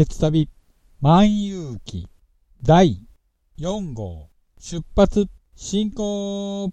鉄旅万有記第4号出発進行。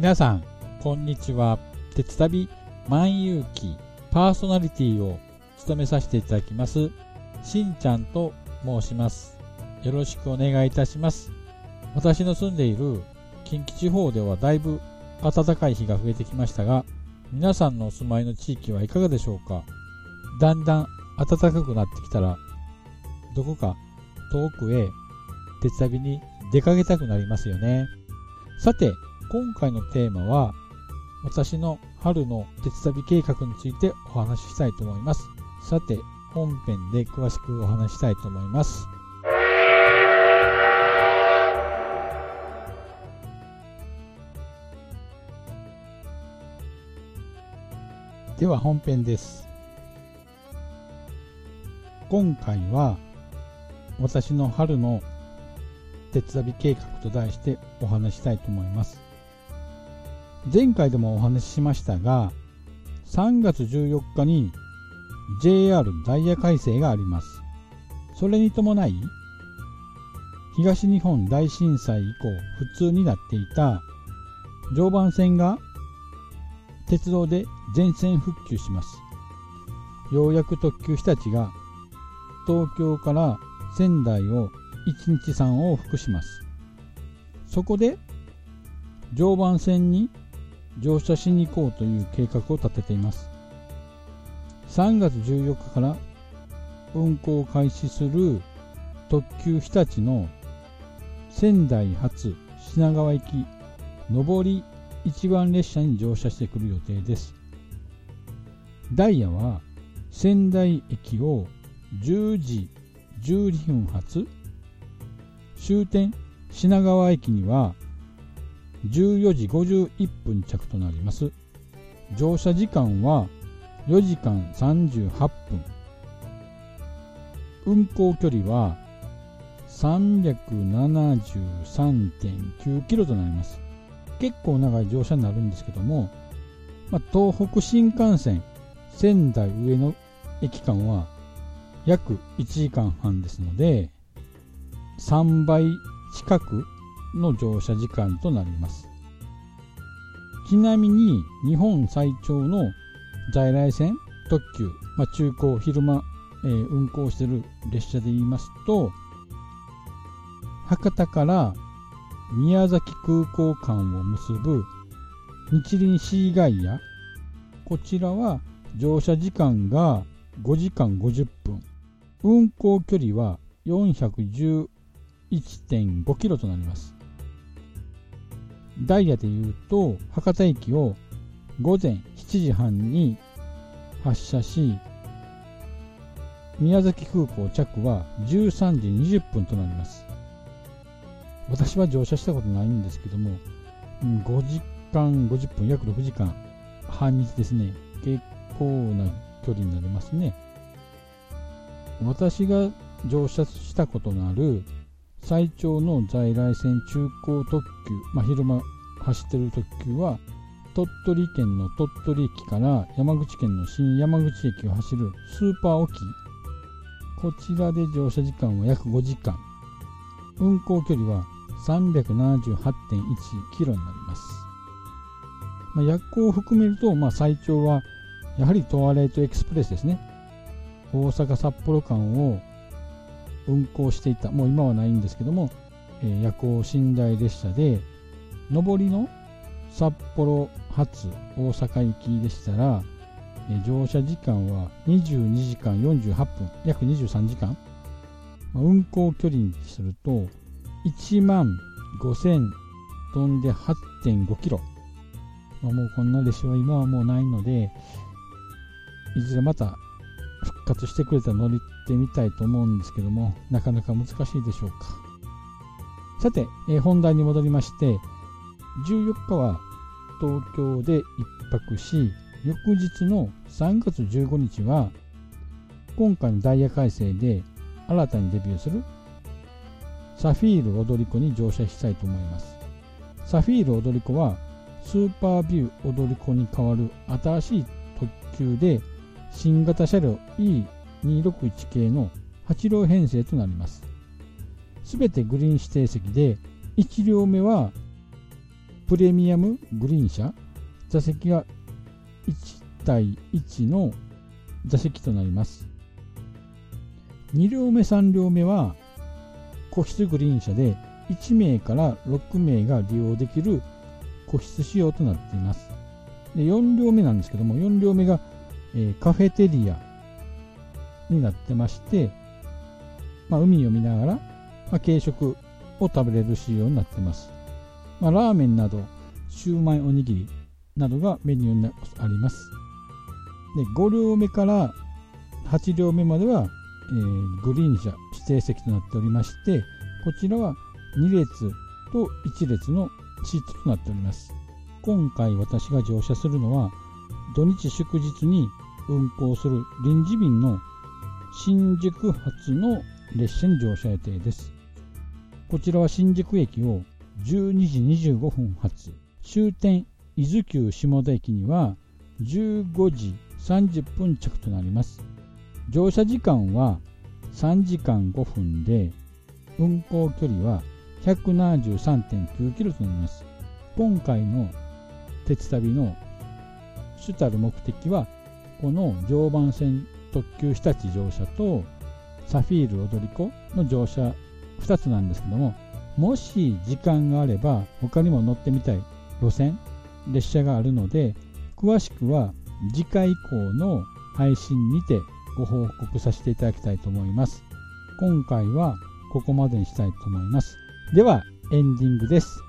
皆さん、こんにちは。鉄旅万有記パーソナリティを務めさせていただきます、しんちゃんと申します。よろしくお願いいたします。私の住んでいる近畿地方ではだいぶ暖かい日が増えてきましたが、皆さんのお住まいの地域はいかがでしょうか？だんだん暖かくなってきたら、どこか遠くへ鉄旅に出かけたくなりますよね。さて、今回のテーマは、私の春の鉄旅計画についてお話ししたいと思います。さて、本編で詳しくお話したいと思います。では本編です。今回は私の春の鉄旅計画と題してお話したいと思います。前回でもお話ししましたが、3月14日に JR ダイヤ改正があります。それに伴い、東日本大震災以降普通になっていた常磐線が鉄道で全線復旧します。ようやく特急日立が東京から仙台を1日3往復します。そこで常磐線に乗車しに行こうという計画を立てています。3月14日から運行を開始する特急日立の仙台発品川行き上り一番列車に乗車してくる予定です。ダイヤは仙台駅を10時12分発終点品川駅には14時51分着となります。乗車時間は4時間38分。運行距離は373.9キロとなります。結構長い乗車になるんですけども、まあ、東北新幹線仙台上野駅間は約1時間半ですので、3倍近くの乗車時間となります。ちなみに日本最長の在来線特急、まあ、中高昼間、えー運行している列車で言いますと博多から宮崎空港間を結ぶ日輪シーガイア。こちらは乗車時間が5時間50分。運行距離は411.5キロとなります。ダイヤでいうと博多駅を午前7時半に発車し宮崎空港着は13時20分となります私は乗車したことないんですけども5時間50分、約6時間、半日ですね。結構な距離になりますね。私が乗車したことのある最長の在来線中高特急、まあ、昼間走ってる特急は鳥取県の鳥取駅から山口県の新山口駅を走るスーパー沖こちらで乗車時間は約5時間。運行距離は378.1キロになります、まあ、夜行を含めると、まあ、最長はやはりトワレイトエクスプレスですね。大阪札幌間を運行していたもう今はないんですけども、えー、夜行寝台列車で上りの札幌発大阪行きでしたら、えー、乗車時間は22時間48分約23時間、まあ、運行距離にすると1万5000飛んで8.5キロ、まあ、もうこんな列車は今はもうないのでいずれまた活してくれたら乗ってみたいと思うんですけどもなかなか難しいでしょうか。さて、えー、本題に戻りまして14日は東京で1泊し翌日の3月15日は今回のダイヤ改正で新たにデビューするサフィール踊り子に乗車したいと思います。サフィール踊り子はスーパービュー踊り子に代わる新しい特急で新型車両 E261 系の8両編成となります。すべてグリーン指定席で、1両目はプレミアムグリーン車、座席が1対1の座席となります。2両目、3両目は個室グリーン車で1名から6名が利用できる個室仕様となっています。で4両目なんですけども、4両目がえ、カフェテリアになってまして、まあ、海を見ながら、まあ、軽食を食べれる仕様になってます。まあ、ラーメンなど、シューマイおにぎりなどがメニューにあります。で5両目から8両目までは、えー、グリーン車指定席となっておりまして、こちらは2列と1列のシートとなっております。今回私が乗車するのは、土日祝日に運行する臨時便の新宿発の列車に乗車予定です。こちらは新宿駅を12時25分発、終点伊豆急下田駅には15時30分着となります。乗車時間は3時間5分で、運行距離は173.9キロとなります。今回の鉄旅の主たる目的はこの常磐線特急日立乗車とサフィール踊り子の乗車2つなんですけどももし時間があれば他にも乗ってみたい路線列車があるので詳しくは次回以降の配信にてご報告させていただきたいと思います。今回はここまでにしたいと思います。ではエンディングです。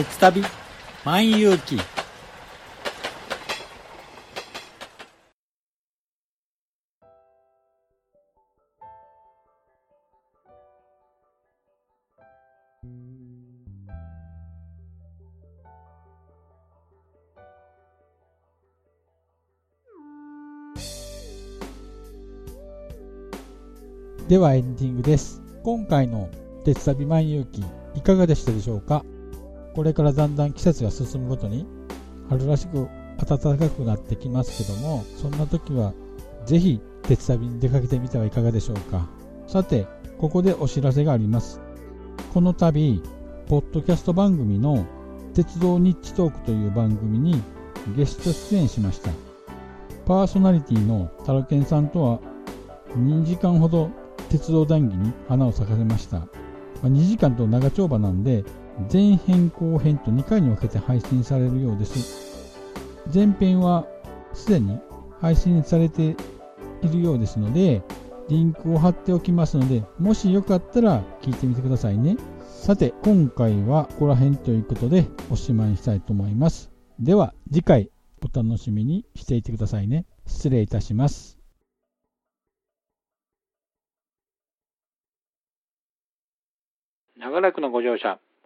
鉄旅万有記。ではエンディングです。今回の鉄旅万有記いかがでしたでしょうか？これからだんだん季節が進むごとに春らしく暖かくなってきますけどもそんな時はぜひ鉄旅に出かけてみてはいかがでしょうか。さてここでお知らせがあります。この度ポッドキャスト番組の鉄道ニッチトークという番組にゲスト出演しました。パーソナリティのタロケンさんとは2時間ほど鉄道談義に花を咲かせました。2時間と長丁場なんで前編後編と2回に分けて配信されるようです。前編はすでに配信されているようですのでリンクを貼っておきますのでもしよかったら聞いてみてくださいね。さて今回はここら辺ということでおしまいにしたいと思います。では次回お楽しみにしていてくださいね。失礼いたします。長らくのご乗車、